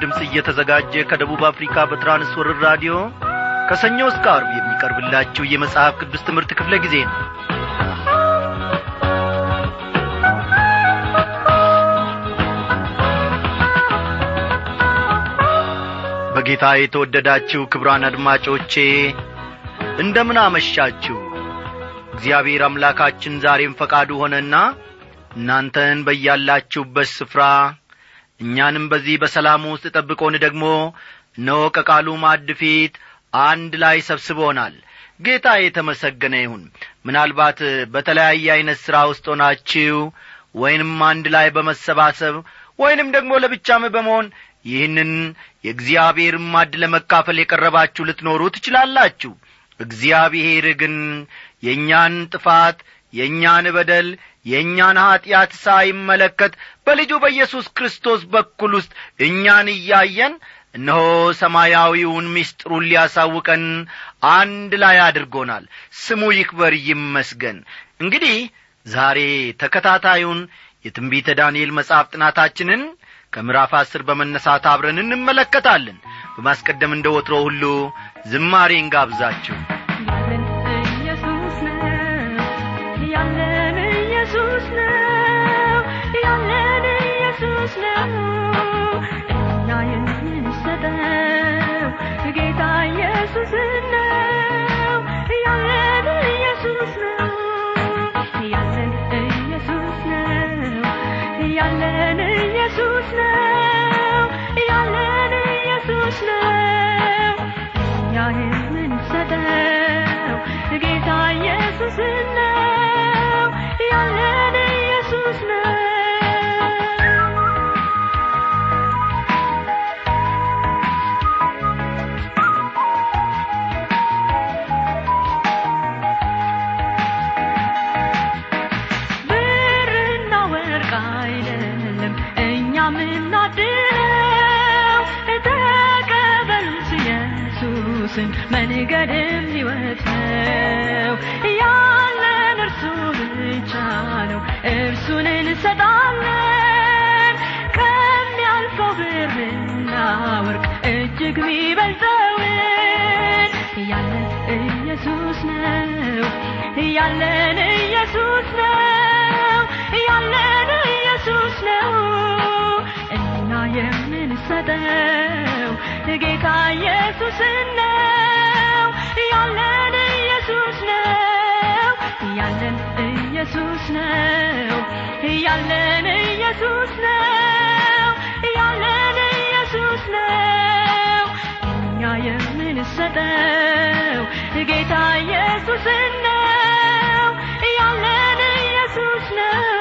ድምፅ እየተዘጋጀ ከደቡብ አፍሪካ በትራንስወርር ራዲዮ ከሰኞ እስከ አርብ የሚቀርብላችሁ የመጽሐፍ ቅዱስ ትምህርት ክፍለ ጊዜ ነው። በጌታ የተወደዳችሁ ክብራን አድማጮቼ እንደምን አመሻችሁ? እግዚአብሔር አምላካችን ዛሬም ፈቃዱ ሆነና እናንተን በያላችሁበት ስፍራ እኛንም በዚህ በሰላም ውስጥ ጠብቆን ደግሞ እነሆ ከቃሉ ማዕድ ፊት አንድ ላይ ሰብስቦናል። ጌታ የተመሰገነ ይሁን። ምናልባት በተለያየ ዐይነት ሥራ ውስጥ ሆናችሁ ወይንም አንድ ላይ በመሰባሰብ ወይንም ደግሞ ለብቻም በመሆን ይህንን የእግዚአብሔር ማድ ለመካፈል የቀረባችሁ ልትኖሩ ትችላላችሁ። እግዚአብሔር ግን የእኛን ጥፋት የእኛን በደል የእኛን ኀጢአት ሳይመለከት በልጁ በኢየሱስ ክርስቶስ በኩል ውስጥ እኛን እያየን እነሆ ሰማያዊውን ምስጢሩን ሊያሳውቀን አንድ ላይ አድርጎናል። ስሙ ይክበር ይመስገን። እንግዲህ ዛሬ ተከታታዩን የትንቢተ ዳንኤል መጽሐፍ ጥናታችንን ከምዕራፍ አስር በመነሳት አብረን እንመለከታለን። በማስቀደም እንደ ወትሮ ሁሉ ዝማሬን ጋብዛችሁ ኢየሱስ ኢየሱስን መንገድም ሕይወት ነው ያለን እርሱ ብቻ ነው። እርሱን እንሰጣለን። ከሚያልፈው ብርና ወርቅ እጅግ ሚበልጠውን ያለን ኢየሱስ ነው። ያለን ኢየሱስ ነው። ያለን ኢየሱስ ነው። እና የምንሰጠው ጌታ ኢየሱስ ነው ያለን ኢየሱስ ነው ያለን ኢየሱስ ነው ያለን ኢየሱስ ነው ያለን ኢየሱስ ነው እኛ የምንሰጠው ጌታ ኢየሱስ ነው ያለን ኢየሱስ ነው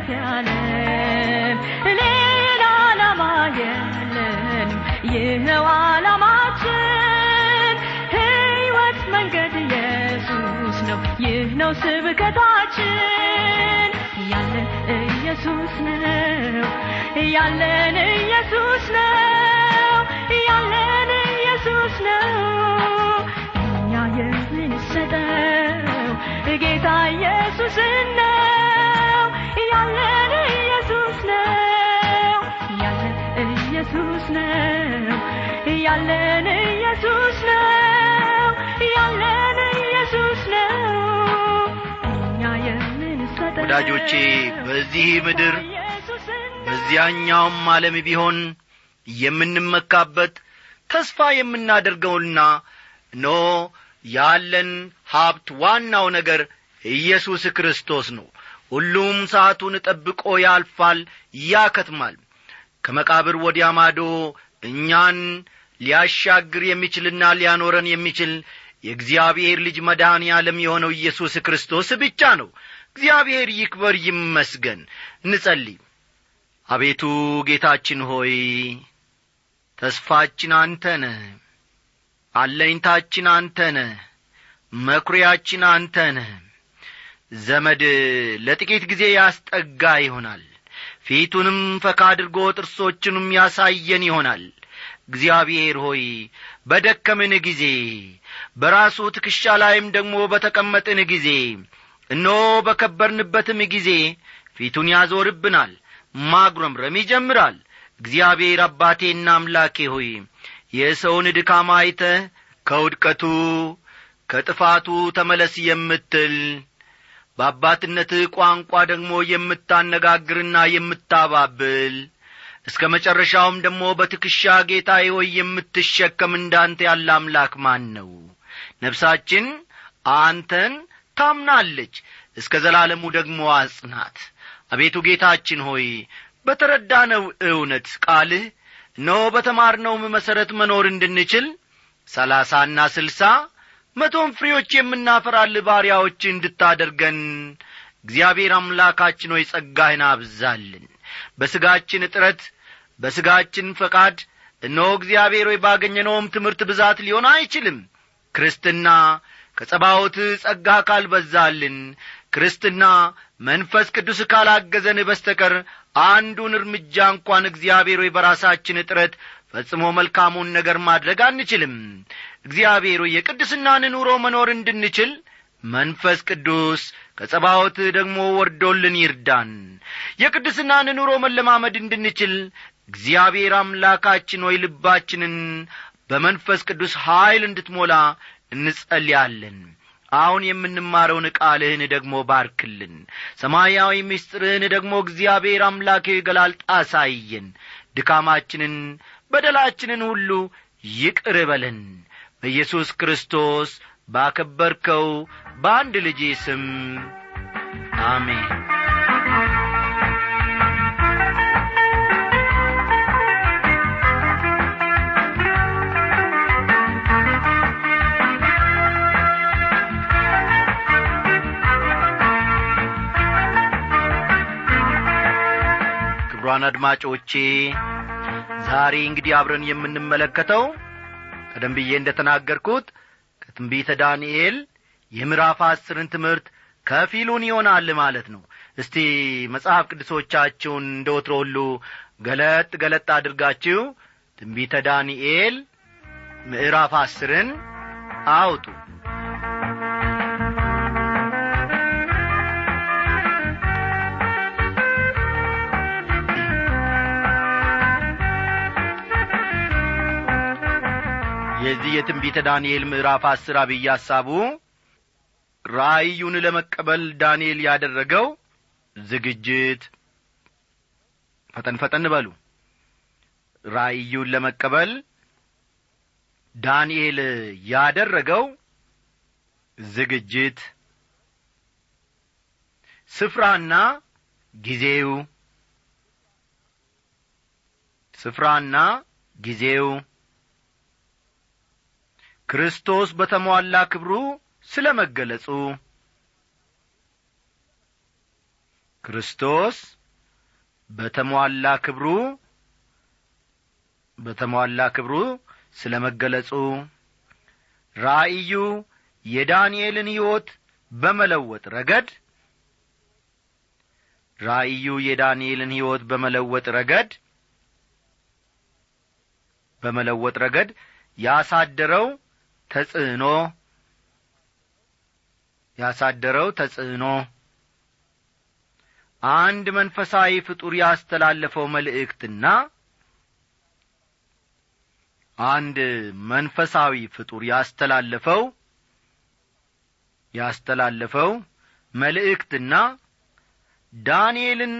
ለጠፍ ያለም ሌላ ዓላማ የለንም ይኸው ዓላማችን ሕይወት መንገድ ኢየሱስ ነው። ይህ ነው ስብከታችን ያለን ኢየሱስ ነው። ያለን ኢየሱስ ነው። ያለን ኢየሱስ ነው። እኛ የምንሰጠው ጌታ ኢየሱስ ነው ያለን ኢየሱስ ነው። ያለን ያለን ኢየሱስ ነው። ያለን ኢየሱስ ነው። ወዳጆቼ በዚህ ምድር በዚያኛውም ዓለም ቢሆን የምንመካበት ተስፋ የምናደርገውና ኖ ያለን ሀብት ዋናው ነገር ኢየሱስ ክርስቶስ ነው ሁሉም ሰዓቱን ጠብቆ ያልፋል ያከትማል። ከመቃብር ወዲያ ማዶ እኛን ሊያሻግር የሚችልና ሊያኖረን የሚችል የእግዚአብሔር ልጅ መድኃኔ ዓለም የሆነው ኢየሱስ ክርስቶስ ብቻ ነው። እግዚአብሔር ይክበር ይመስገን። እንጸልይ። አቤቱ ጌታችን ሆይ ተስፋችን አንተ ነህ አለኝታችን አንተ ነህ መኩሪያችን አንተ ነህ ዘመድ ለጥቂት ጊዜ ያስጠጋ ይሆናል። ፊቱንም ፈካ አድርጎ ጥርሶቹንም ያሳየን ይሆናል። እግዚአብሔር ሆይ በደከምን ጊዜ በራሱ ትከሻ ላይም ደግሞ በተቀመጥን ጊዜ እነሆ በከበርንበትም ጊዜ ፊቱን ያዞርብናል ማጉረምረም ይጀምራል። እግዚአብሔር አባቴና አምላኬ ሆይ የሰውን ድካም አይተህ ከውድቀቱ ከጥፋቱ ተመለስ የምትል በአባትነትህ ቋንቋ ደግሞ የምታነጋግርና የምታባብል እስከ መጨረሻውም ደግሞ በትከሻ ጌታዬ ሆይ የምትሸከም እንዳንተ ያለ አምላክ ማን ነው? ነፍሳችን አንተን ታምናለች እስከ ዘላለሙ ደግሞ አጽናት። አቤቱ ጌታችን ሆይ በተረዳነው እውነት ቃልህ እነሆ በተማርነውም መሠረት መኖር እንድንችል ሰላሳና ስልሳ መቶም ፍሬዎች የምናፈራል ባሪያዎች እንድታደርገን እግዚአብሔር አምላካችን ሆይ ጸጋህን አብዛልን። በሥጋችን እጥረት በሥጋችን ፈቃድ እነሆ እግዚአብሔር ሆይ ባገኘነውም ትምህርት ብዛት ሊሆን አይችልም። ክርስትና ከጸባዖት ጸጋ ካልበዛልን ክርስትና መንፈስ ቅዱስ ካላገዘን በስተቀር አንዱን እርምጃ እንኳን እግዚአብሔር ሆይ በራሳችን እጥረት ፈጽሞ መልካሙን ነገር ማድረግ አንችልም። እግዚአብሔር የቅድስናን ኑሮ መኖር እንድንችል መንፈስ ቅዱስ ከጸባዖት ደግሞ ወርዶልን ይርዳን። የቅድስናን ኑሮ መለማመድ እንድንችል እግዚአብሔር አምላካችን ሆይ ልባችንን በመንፈስ ቅዱስ ኀይል እንድትሞላ እንጸልያለን። አሁን የምንማረውን ቃልህን ደግሞ ባርክልን። ሰማያዊ ምስጢርህን ደግሞ እግዚአብሔር አምላኬ ገላልጣ አሳየን ድካማችንን በደላችንን ሁሉ ይቅር በለን። በኢየሱስ ክርስቶስ ባከበርከው በአንድ ልጅ ስም አሜን። ክቡራን አድማጮቼ ዛሬ እንግዲህ አብረን የምንመለከተው ቀደም ብዬ እንደ ተናገርኩት ከትንቢተ ዳንኤል የምዕራፍ አስርን ትምህርት ከፊሉን ይሆናል ማለት ነው። እስቲ መጽሐፍ ቅዱሶቻችሁን እንደ ወትሮ ሁሉ ገለጥ ገለጥ አድርጋችሁ ትንቢተ ዳንኤል ምዕራፍ አስርን አውጡ የዚህ የትንቢተ ዳንኤል ምዕራፍ አስር አብይ ሐሳቡ ራእዩን ለመቀበል ዳንኤል ያደረገው ዝግጅት። ፈጠን ፈጠን በሉ። ራእዩን ለመቀበል ዳንኤል ያደረገው ዝግጅት ስፍራና ጊዜው። ስፍራና ጊዜው ክርስቶስ በተሟላ ክብሩ ስለ መገለጹ ክርስቶስ በተሟላ ክብሩ በተሟላ ክብሩ ስለ መገለጹ ራእዩ የዳንኤልን ሕይወት በመለወጥ ረገድ ራእዩ የዳንኤልን ሕይወት በመለወጥ ረገድ በመለወጥ ረገድ ያሳደረው ተጽዕኖ ያሳደረው ተጽዕኖ። አንድ መንፈሳዊ ፍጡር ያስተላለፈው መልእክትና አንድ መንፈሳዊ ፍጡር ያስተላለፈው ያስተላለፈው መልእክትና ዳንኤልን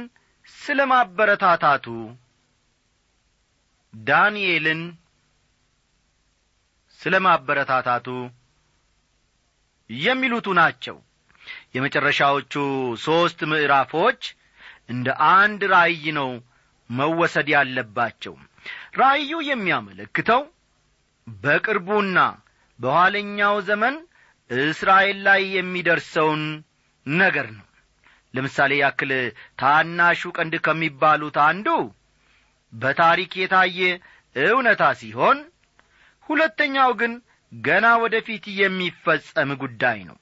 ስለ ማበረታታቱ ዳንኤልን ስለ ማበረታታቱ የሚሉቱ ናቸው። የመጨረሻዎቹ ሦስት ምዕራፎች እንደ አንድ ራእይ ነው መወሰድ ያለባቸው። ራእዩ የሚያመለክተው በቅርቡና በኋለኛው ዘመን እስራኤል ላይ የሚደርሰውን ነገር ነው። ለምሳሌ ያክል ታናሹ ቀንድ ከሚባሉት አንዱ በታሪክ የታየ እውነታ ሲሆን ሁለተኛው ግን ገና ወደፊት የሚፈጸም ጉዳይ ነው።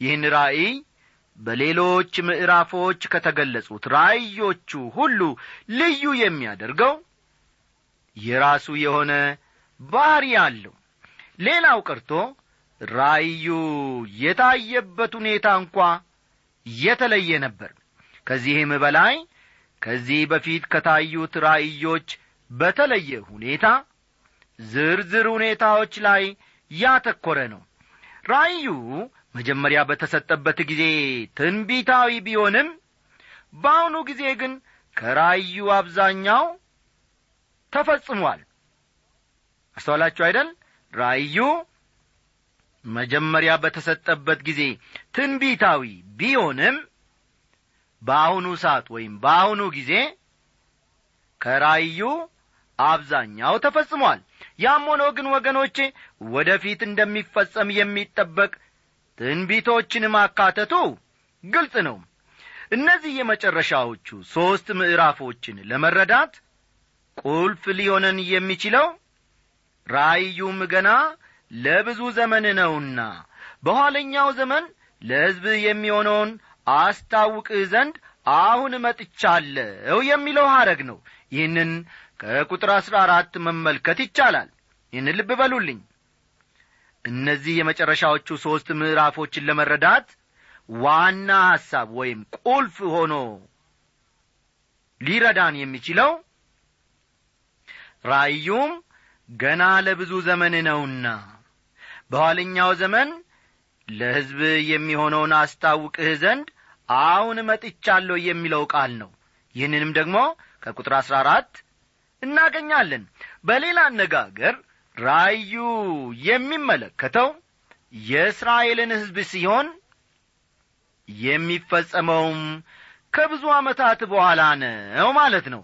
ይህን ራእይ በሌሎች ምዕራፎች ከተገለጹት ራእዮቹ ሁሉ ልዩ የሚያደርገው የራሱ የሆነ ባሕሪ አለው። ሌላው ቀርቶ ራእዩ የታየበት ሁኔታ እንኳ የተለየ ነበር። ከዚህም በላይ ከዚህ በፊት ከታዩት ራእዮች በተለየ ሁኔታ ዝርዝር ሁኔታዎች ላይ ያተኰረ ነው። ራእዩ መጀመሪያ በተሰጠበት ጊዜ ትንቢታዊ ቢሆንም በአሁኑ ጊዜ ግን ከራእዩ አብዛኛው ተፈጽሟል። አስተዋላችሁ አይደል? ራእዩ መጀመሪያ በተሰጠበት ጊዜ ትንቢታዊ ቢሆንም በአሁኑ ሰዓት ወይም በአሁኑ ጊዜ ከራእዩ አብዛኛው ተፈጽሟል ያም ሆኖ ግን ወገኖቼ ወደፊት እንደሚፈጸም የሚጠበቅ ትንቢቶችን ማካተቱ ግልጽ ነው። እነዚህ የመጨረሻዎቹ ሦስት ምዕራፎችን ለመረዳት ቁልፍ ሊሆነን የሚችለው ራእዩም ገና ለብዙ ዘመን ነውና በኋለኛው ዘመን ለሕዝብ የሚሆነውን አስታውቅህ ዘንድ አሁን መጥቻለሁ የሚለው ሐረግ ነው። ይህንን ከቁጥር አሥራ አራት መመልከት ይቻላል። ይህን ልብ በሉልኝ። እነዚህ የመጨረሻዎቹ ሦስት ምዕራፎችን ለመረዳት ዋና ሐሳብ ወይም ቁልፍ ሆኖ ሊረዳን የሚችለው ራእዩም ገና ለብዙ ዘመን ነውና በኋለኛው ዘመን ለሕዝብ የሚሆነውን አስታውቅህ ዘንድ አሁን መጥቻለሁ የሚለው ቃል ነው። ይህንንም ደግሞ ከቁጥር አሥራ አራት እናገኛለን። በሌላ አነጋገር ራእዩ የሚመለከተው የእስራኤልን ሕዝብ ሲሆን የሚፈጸመውም ከብዙ ዓመታት በኋላ ነው ማለት ነው።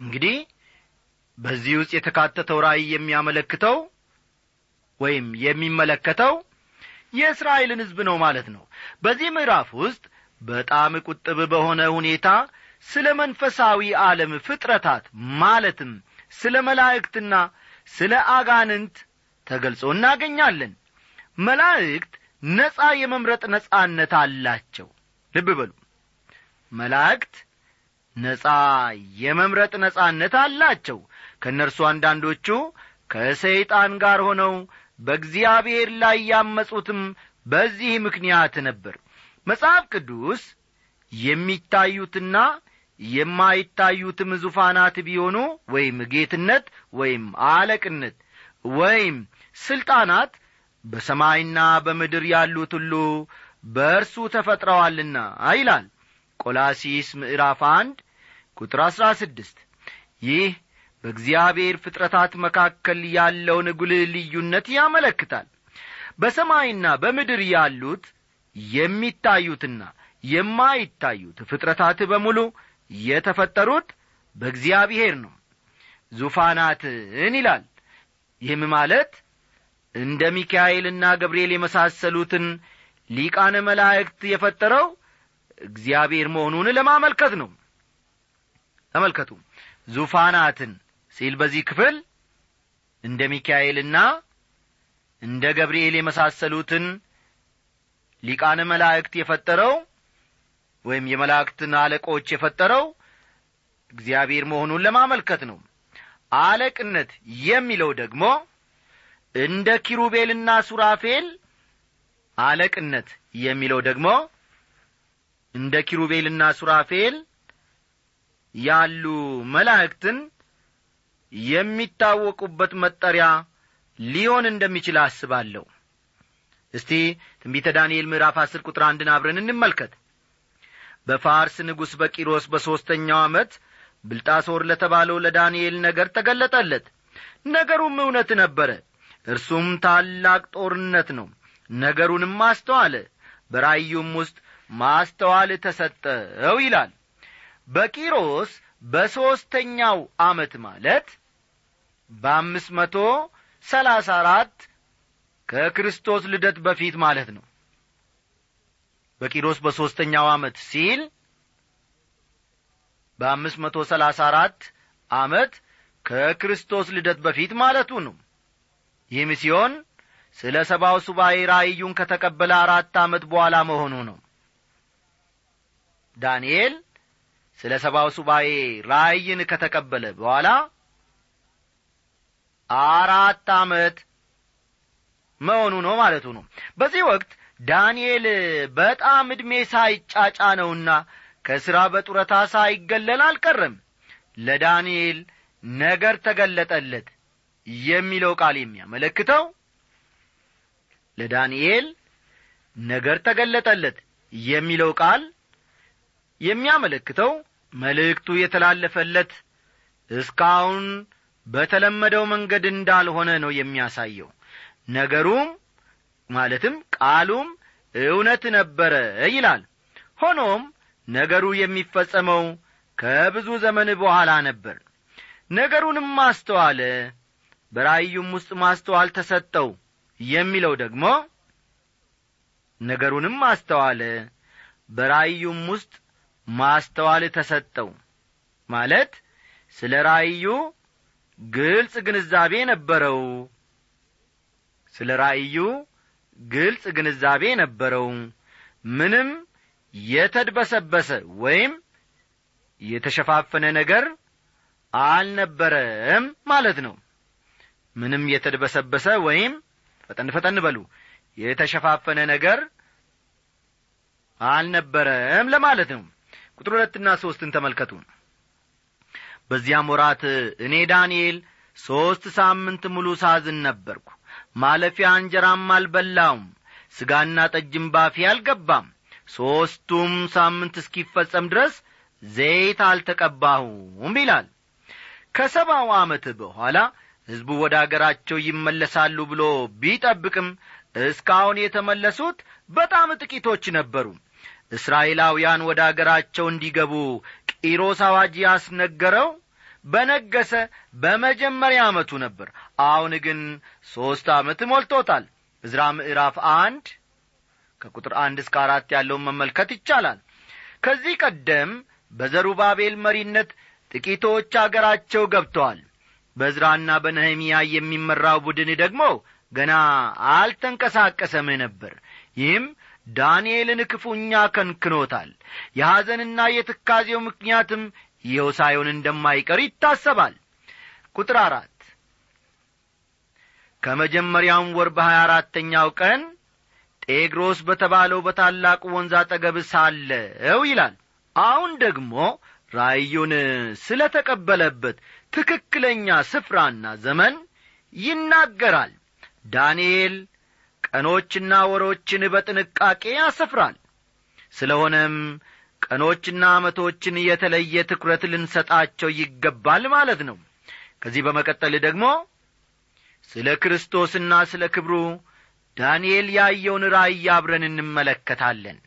እንግዲህ በዚህ ውስጥ የተካተተው ራእይ የሚያመለክተው ወይም የሚመለከተው የእስራኤልን ሕዝብ ነው ማለት ነው። በዚህ ምዕራፍ ውስጥ በጣም ቁጥብ በሆነ ሁኔታ ስለ መንፈሳዊ ዓለም ፍጥረታት ማለትም ስለ መላእክትና ስለ አጋንንት ተገልጾ እናገኛለን። መላእክት ነጻ የመምረጥ ነጻነት አላቸው። ልብ በሉ። መላእክት ነጻ የመምረጥ ነጻነት አላቸው። ከእነርሱ አንዳንዶቹ ከሰይጣን ጋር ሆነው በእግዚአብሔር ላይ ያመጹትም በዚህ ምክንያት ነበር። መጽሐፍ ቅዱስ የሚታዩትና የማይታዩትም ዙፋናት ቢሆኑ ወይም ጌትነት ወይም አለቅነት ወይም ስልጣናት በሰማይና በምድር ያሉት ሁሉ በእርሱ ተፈጥረዋልና ይላል ቆላሲስ ምዕራፍ አንድ ቁጥር አሥራ ስድስት። ይህ በእግዚአብሔር ፍጥረታት መካከል ያለውን ጉልህ ልዩነት ያመለክታል። በሰማይና በምድር ያሉት የሚታዩትና የማይታዩት ፍጥረታት በሙሉ የተፈጠሩት በእግዚአብሔር ነው። ዙፋናትን ይላል። ይህም ማለት እንደ ሚካኤልና ገብርኤል የመሳሰሉትን ሊቃነ መላእክት የፈጠረው እግዚአብሔር መሆኑን ለማመልከት ነው። ተመልከቱ። ዙፋናትን ሲል በዚህ ክፍል እንደ ሚካኤልና እንደ ገብርኤል የመሳሰሉትን ሊቃነ መላእክት የፈጠረው ወይም የመላእክትን አለቆች የፈጠረው እግዚአብሔር መሆኑን ለማመልከት ነው። አለቅነት የሚለው ደግሞ እንደ ኪሩቤልና ሱራፌል አለቅነት የሚለው ደግሞ እንደ ኪሩቤልና ሱራፌል ያሉ መላእክትን የሚታወቁበት መጠሪያ ሊሆን እንደሚችል አስባለሁ። እስቲ ትንቢተ ዳንኤል ምዕራፍ አስር ቁጥር አንድን አብረን እንመልከት በፋርስ ንጉሥ በቂሮስ በሦስተኛው ዓመት ብልጣሶር ለተባለው ለዳንኤል ነገር ተገለጠለት። ነገሩም እውነት ነበረ። እርሱም ታላቅ ጦርነት ነው። ነገሩንም ማስተዋለ በራእዩም ውስጥ ማስተዋል ተሰጠው ይላል። በቂሮስ በሦስተኛው ዓመት ማለት በአምስት መቶ ሰላሳ አራት ከክርስቶስ ልደት በፊት ማለት ነው በቂሮስ በሦስተኛው ዓመት ሲል በአምስት መቶ ሰላሳ አራት ዓመት ከክርስቶስ ልደት በፊት ማለቱ ነው። ይህም ሲሆን ስለ ሰባው ሱባኤ ራእዩን ከተቀበለ አራት ዓመት በኋላ መሆኑ ነው። ዳንኤል ስለ ሰባው ሱባኤ ራእይን ከተቀበለ በኋላ አራት ዓመት መሆኑ ነው ማለቱ ነው። በዚህ ወቅት ዳንኤል በጣም ዕድሜ ሳይጫጫ ነውና ከሥራ በጡረታ ሳይገለል አልቀረም። ለዳንኤል ነገር ተገለጠለት የሚለው ቃል የሚያመለክተው ለዳንኤል ነገር ተገለጠለት የሚለው ቃል የሚያመለክተው መልእክቱ የተላለፈለት እስካሁን በተለመደው መንገድ እንዳልሆነ ነው የሚያሳየው። ነገሩም ማለትም ቃሉም እውነት ነበረ ይላል። ሆኖም ነገሩ የሚፈጸመው ከብዙ ዘመን በኋላ ነበር። ነገሩንም ማስተዋለ በራእዩም ውስጥ ማስተዋል ተሰጠው የሚለው ደግሞ ነገሩንም ማስተዋለ በራእዩም ውስጥ ማስተዋል ተሰጠው ማለት ስለ ራእዩ ግልጽ ግንዛቤ ነበረው። ስለ ራእዩ ግልጽ ግንዛቤ ነበረው። ምንም የተድበሰበሰ ወይም የተሸፋፈነ ነገር አልነበረም ማለት ነው። ምንም የተድበሰበሰ ወይም ፈጠን ፈጠን በሉ የተሸፋፈነ ነገር አልነበረም ለማለት ነው። ቁጥር ሁለትና ሦስትን ተመልከቱ። በዚያም ወራት እኔ ዳንኤል ሦስት ሳምንት ሙሉ ሳዝን ነበርኩ ማለፊያ እንጀራም አልበላውም ሥጋና ጠጅም ባፌ አልገባም። ሦስቱም ሳምንት እስኪፈጸም ድረስ ዘይት አልተቀባሁም ይላል። ከሰባው ዓመት በኋላ ሕዝቡ ወደ አገራቸው ይመለሳሉ ብሎ ቢጠብቅም እስካሁን የተመለሱት በጣም ጥቂቶች ነበሩ። እስራኤላውያን ወደ አገራቸው እንዲገቡ ቂሮስ አዋጅ ያስነገረው በነገሰ በመጀመሪያ ዓመቱ ነበር። አሁን ግን ሦስት ዓመት ሞልቶታል። እዝራ ምዕራፍ አንድ ከቁጥር አንድ እስከ አራት ያለውን መመልከት ይቻላል። ከዚህ ቀደም በዘሩባቤል መሪነት ጥቂቶች አገራቸው ገብተዋል። በዝራና በነህምያ የሚመራው ቡድን ደግሞ ገና አልተንቀሳቀሰም ነበር። ይህም ዳንኤልን ክፉኛ ከንክኖታል። የሐዘንና የትካዜው ምክንያትም ይኸው ሳይሆን እንደማይቀር ይታሰባል። ቁጥር አራት ከመጀመሪያውም ወር በሀያ አራተኛው ቀን ጤግሮስ በተባለው በታላቁ ወንዝ አጠገብ ሳለው ይላል። አሁን ደግሞ ራእዩን ስለ ተቀበለበት ትክክለኛ ስፍራና ዘመን ይናገራል። ዳንኤል ቀኖችና ወሮችን በጥንቃቄ ያሰፍራል። ስለሆነም ቀኖችና ዓመቶችን የተለየ ትኩረት ልንሰጣቸው ይገባል ማለት ነው። ከዚህ በመቀጠል ደግሞ ስለ ክርስቶስና ስለ ክብሩ ዳንኤል ያየውን ራእይ አብረን እንመለከታለን።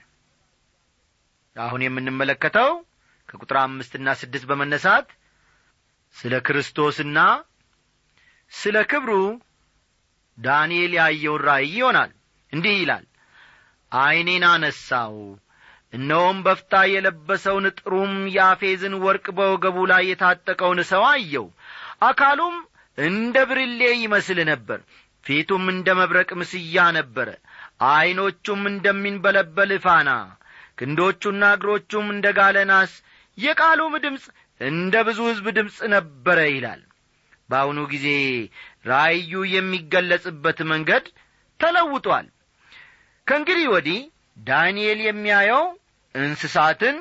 አሁን የምንመለከተው ከቁጥር አምስትና ስድስት በመነሳት ስለ ክርስቶስና ስለ ክብሩ ዳንኤል ያየውን ራእይ ይሆናል። እንዲህ ይላል ዐይኔን አነሳው እነሆም በፍታ የለበሰውን ጥሩም የአፌዝን ወርቅ በወገቡ ላይ የታጠቀውን ሰው አየው አካሉም እንደ ብርሌ ይመስል ነበር ፊቱም እንደ መብረቅ ምስያ ነበረ ዐይኖቹም እንደሚንበለበል ፋና ክንዶቹና እግሮቹም እንደ ጋለ ናስ የቃሉም ድምፅ እንደ ብዙ ሕዝብ ድምፅ ነበረ ይላል። በአሁኑ ጊዜ ራእዩ የሚገለጽበት መንገድ ተለውጧል። ከእንግዲህ ወዲህ ዳንኤል የሚያየው እንስሳትን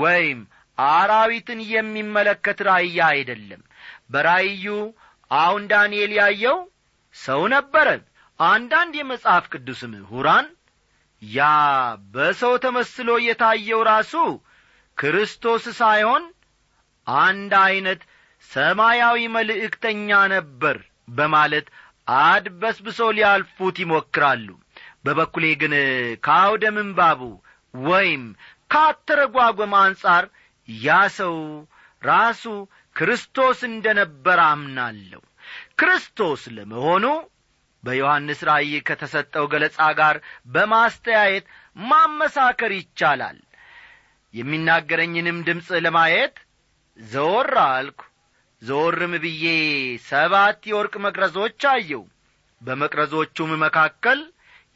ወይም አራዊትን የሚመለከት ራእይ አይደለም። በራእዩ አሁን ዳንኤል ያየው ሰው ነበረ። አንዳንድ የመጽሐፍ ቅዱስ ምሁራን ያ በሰው ተመስሎ የታየው ራሱ ክርስቶስ ሳይሆን አንድ ዐይነት ሰማያዊ መልእክተኛ ነበር በማለት አድበስብሶ ሊያልፉት ይሞክራሉ። በበኩሌ ግን ከአውደ ምንባቡ ወይም ካተረጓጓም አንጻር ያ ሰው ራሱ ክርስቶስ እንደ ነበር አምናለሁ። ክርስቶስ ለመሆኑ በዮሐንስ ራእይ ከተሰጠው ገለጻ ጋር በማስተያየት ማመሳከር ይቻላል። የሚናገረኝንም ድምፅ ለማየት ዘወር አልኩ። ዘወርም ብዬ ሰባት የወርቅ መቅረዞች አየው በመቅረዞቹም መካከል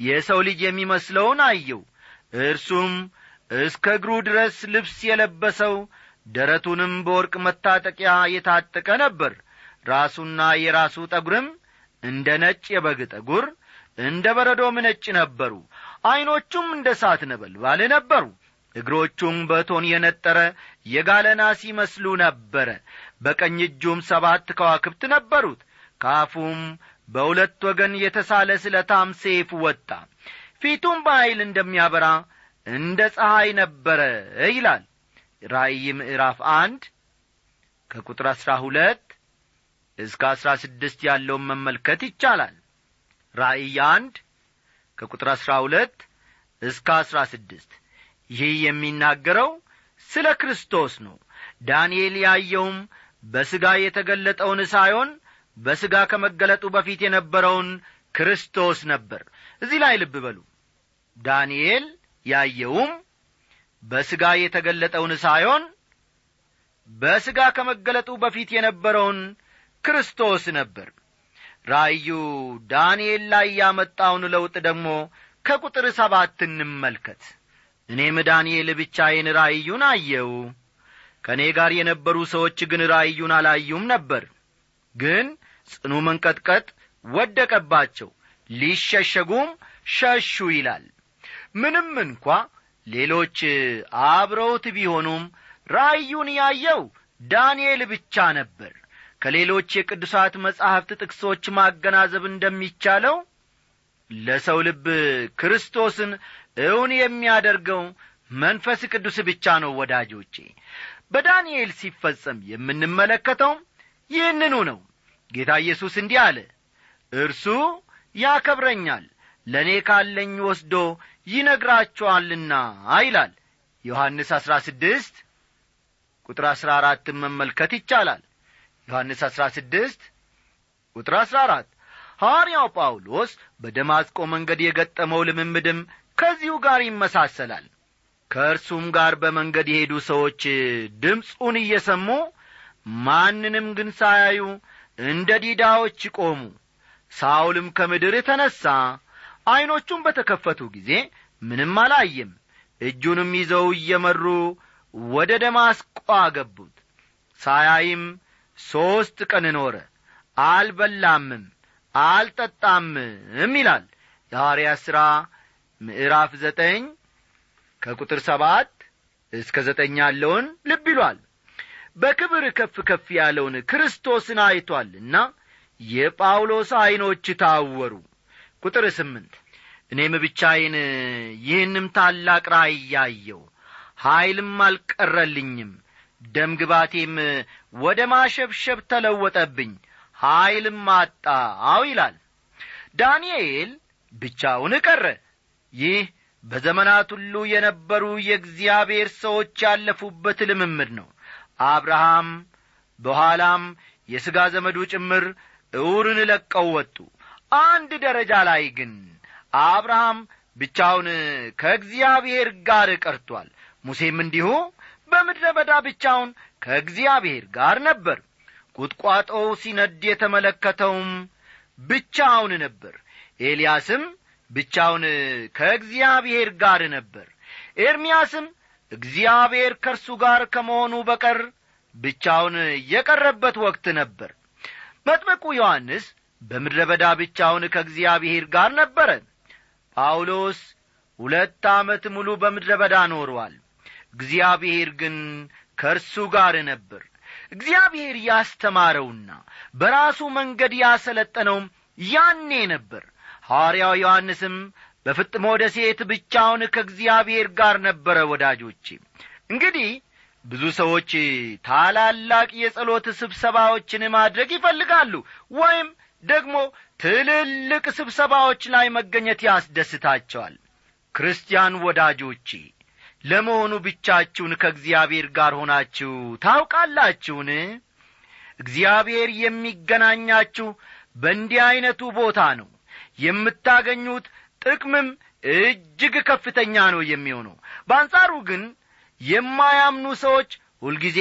የሰው ልጅ የሚመስለውን አየው እርሱም እስከ እግሩ ድረስ ልብስ የለበሰው ደረቱንም በወርቅ መታጠቂያ የታጠቀ ነበር። ራሱና የራሱ ጠጒርም እንደ ነጭ የበግ ጠጒር እንደ በረዶም ነጭ ነበሩ። ዐይኖቹም እንደ ሳት ነበልባል ነበሩ። እግሮቹም በቶን የነጠረ የጋለ ናስ ይመስሉ ነበረ። በቀኝ እጁም ሰባት ከዋክብት ነበሩት። ከአፉም በሁለት ወገን የተሳለ ስለታም ሴፍ ወጣ ፊቱም በኀይል እንደሚያበራ እንደ ፀሐይ ነበረ ይላል። ራእይ ምዕራፍ አንድ ከቁጥር አሥራ ሁለት እስከ አሥራ ስድስት ያለውን መመልከት ይቻላል። ራእይ አንድ ከቁጥር አሥራ ሁለት እስከ አሥራ ስድስት ይህ የሚናገረው ስለ ክርስቶስ ነው። ዳንኤል ያየውም በሥጋ የተገለጠውን ሳይሆን በሥጋ ከመገለጡ በፊት የነበረውን ክርስቶስ ነበር። እዚህ ላይ ልብ በሉ ዳንኤል ያየውም በሥጋ የተገለጠውን ሳይሆን በሥጋ ከመገለጡ በፊት የነበረውን ክርስቶስ ነበር። ራእዩ ዳንኤል ላይ ያመጣውን ለውጥ ደግሞ ከቁጥር ሰባት እንመልከት። እኔም ዳንኤል ብቻዬን ራእዩን አየው ከእኔ ጋር የነበሩ ሰዎች ግን ራእዩን አላዩም ነበር። ግን ጽኑ መንቀጥቀጥ ወደቀባቸው። ሊሸሸጉም ሸሹ ይላል ምንም እንኳ ሌሎች አብረውት ቢሆኑም ራእዩን ያየው ዳንኤል ብቻ ነበር። ከሌሎች የቅዱሳት መጻሕፍት ጥቅሶች ማገናዘብ እንደሚቻለው ለሰው ልብ ክርስቶስን እውን የሚያደርገው መንፈስ ቅዱስ ብቻ ነው ወዳጆቼ። በዳንኤል ሲፈጸም የምንመለከተው ይህንኑ ነው። ጌታ ኢየሱስ እንዲህ አለ እርሱ ያከብረኛል ለእኔ ካለኝ ወስዶ ይነግራቸዋልና ይላል። ዮሐንስ አሥራ ስድስት ቁጥር አሥራ አራትን መመልከት ይቻላል። ዮሐንስ አሥራ ስድስት ቁጥር አሥራ አራት ሐዋርያው ጳውሎስ በደማስቆ መንገድ የገጠመው ልምምድም ከዚሁ ጋር ይመሳሰላል። ከእርሱም ጋር በመንገድ የሄዱ ሰዎች ድምፁን እየሰሙ ማንንም ግን ሳያዩ እንደ ዲዳዎች ቆሙ። ሳውልም ከምድር ተነሣ ዐይኖቹም በተከፈቱ ጊዜ ምንም አላየም። እጁንም ይዘው እየመሩ ወደ ደማስቆ አገቡት። ሳያይም ሦስት ቀን ኖረ። አልበላምም አልጠጣምም ይላል የሐዋርያ ሥራ ምዕራፍ ዘጠኝ ከቁጥር ሰባት እስከ ዘጠኝ ያለውን ልብ ይሏል። በክብር ከፍ ከፍ ያለውን ክርስቶስን አይቶአልና የጳውሎስ ዐይኖች ታወሩ ቁጥር ስምንት። እኔም ብቻዬን ይህንም ታላቅ ራእይ ያየው ኀይልም አልቀረልኝም። ደም ግባቴም ወደ ማሸብሸብ ተለወጠብኝ። ኀይልም አጣው ይላል። ዳንኤል ብቻውን ቀረ። ይህ በዘመናት ሁሉ የነበሩ የእግዚአብሔር ሰዎች ያለፉበት ልምምድ ነው። አብርሃም በኋላም የሥጋ ዘመዱ ጭምር እውርን ለቀው ወጡ አንድ ደረጃ ላይ ግን አብርሃም ብቻውን ከእግዚአብሔር ጋር ቀርቶአል ሙሴም እንዲሁ በምድረ በዳ ብቻውን ከእግዚአብሔር ጋር ነበር። ቁጥቋጦው ሲነድ የተመለከተውም ብቻውን ነበር። ኤልያስም ብቻውን ከእግዚአብሔር ጋር ነበር። ኤርምያስም እግዚአብሔር ከእርሱ ጋር ከመሆኑ በቀር ብቻውን የቀረበት ወቅት ነበር። መጥመቁ ዮሐንስ በምድረ በዳ ብቻውን ከእግዚአብሔር ጋር ነበረ ጳውሎስ ሁለት ዓመት ሙሉ በምድረ በዳ ኖሯል። እግዚአብሔር ግን ከእርሱ ጋር ነበር። እግዚአብሔር ያስተማረውና በራሱ መንገድ ያሰለጠነውም ያኔ ነበር። ሐዋርያው ዮሐንስም በፍጥሞ ደሴት ብቻውን ከእግዚአብሔር ጋር ነበረ ወዳጆቼ። እንግዲህ ብዙ ሰዎች ታላላቅ የጸሎት ስብሰባዎችን ማድረግ ይፈልጋሉ ወይም ደግሞ ትልልቅ ስብሰባዎች ላይ መገኘት ያስደስታቸዋል። ክርስቲያን ወዳጆቼ ለመሆኑ ብቻችሁን ከእግዚአብሔር ጋር ሆናችሁ ታውቃላችሁን? እግዚአብሔር የሚገናኛችሁ በእንዲህ ዐይነቱ ቦታ ነው። የምታገኙት ጥቅምም እጅግ ከፍተኛ ነው የሚሆነው። በአንጻሩ ግን የማያምኑ ሰዎች ሁልጊዜ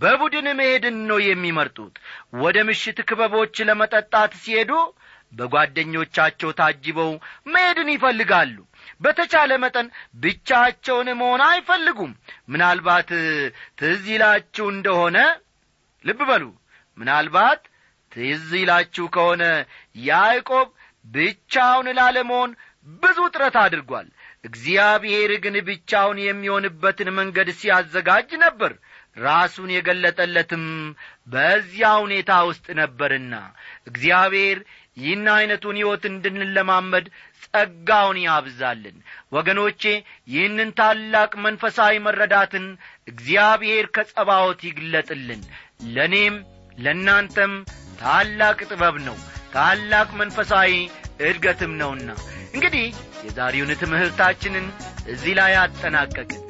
በቡድን መሄድን ነው የሚመርጡት። ወደ ምሽት ክበቦች ለመጠጣት ሲሄዱ በጓደኞቻቸው ታጅበው መሄድን ይፈልጋሉ። በተቻለ መጠን ብቻቸውን መሆን አይፈልጉም። ምናልባት ትዝ ይላችሁ እንደሆነ ልብ በሉ። ምናልባት ትዝ ይላችሁ ከሆነ ያዕቆብ ብቻውን ላለመሆን ብዙ ጥረት አድርጓል። እግዚአብሔር ግን ብቻውን የሚሆንበትን መንገድ ሲያዘጋጅ ነበር ራሱን የገለጠለትም በዚያ ሁኔታ ውስጥ ነበርና። እግዚአብሔር ይህን ዐይነቱን ሕይወት እንድንለማመድ ጸጋውን ያብዛልን። ወገኖቼ ይህንን ታላቅ መንፈሳዊ መረዳትን እግዚአብሔር ከጸባዖት ይግለጥልን። ለእኔም ለእናንተም ታላቅ ጥበብ ነው ታላቅ መንፈሳዊ እድገትም ነውና። እንግዲህ የዛሬውን ትምህርታችንን እዚህ ላይ አጠናቀቅን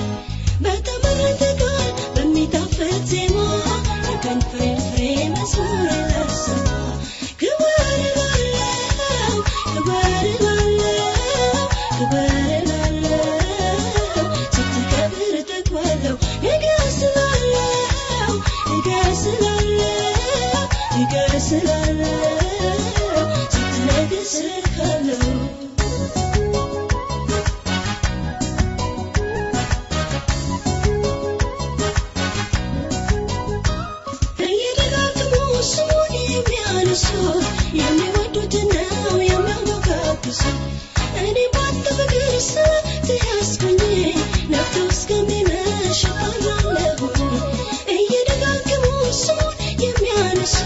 deemaa kan firee firee masuura. የሚያነሱ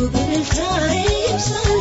وبرجع يبصر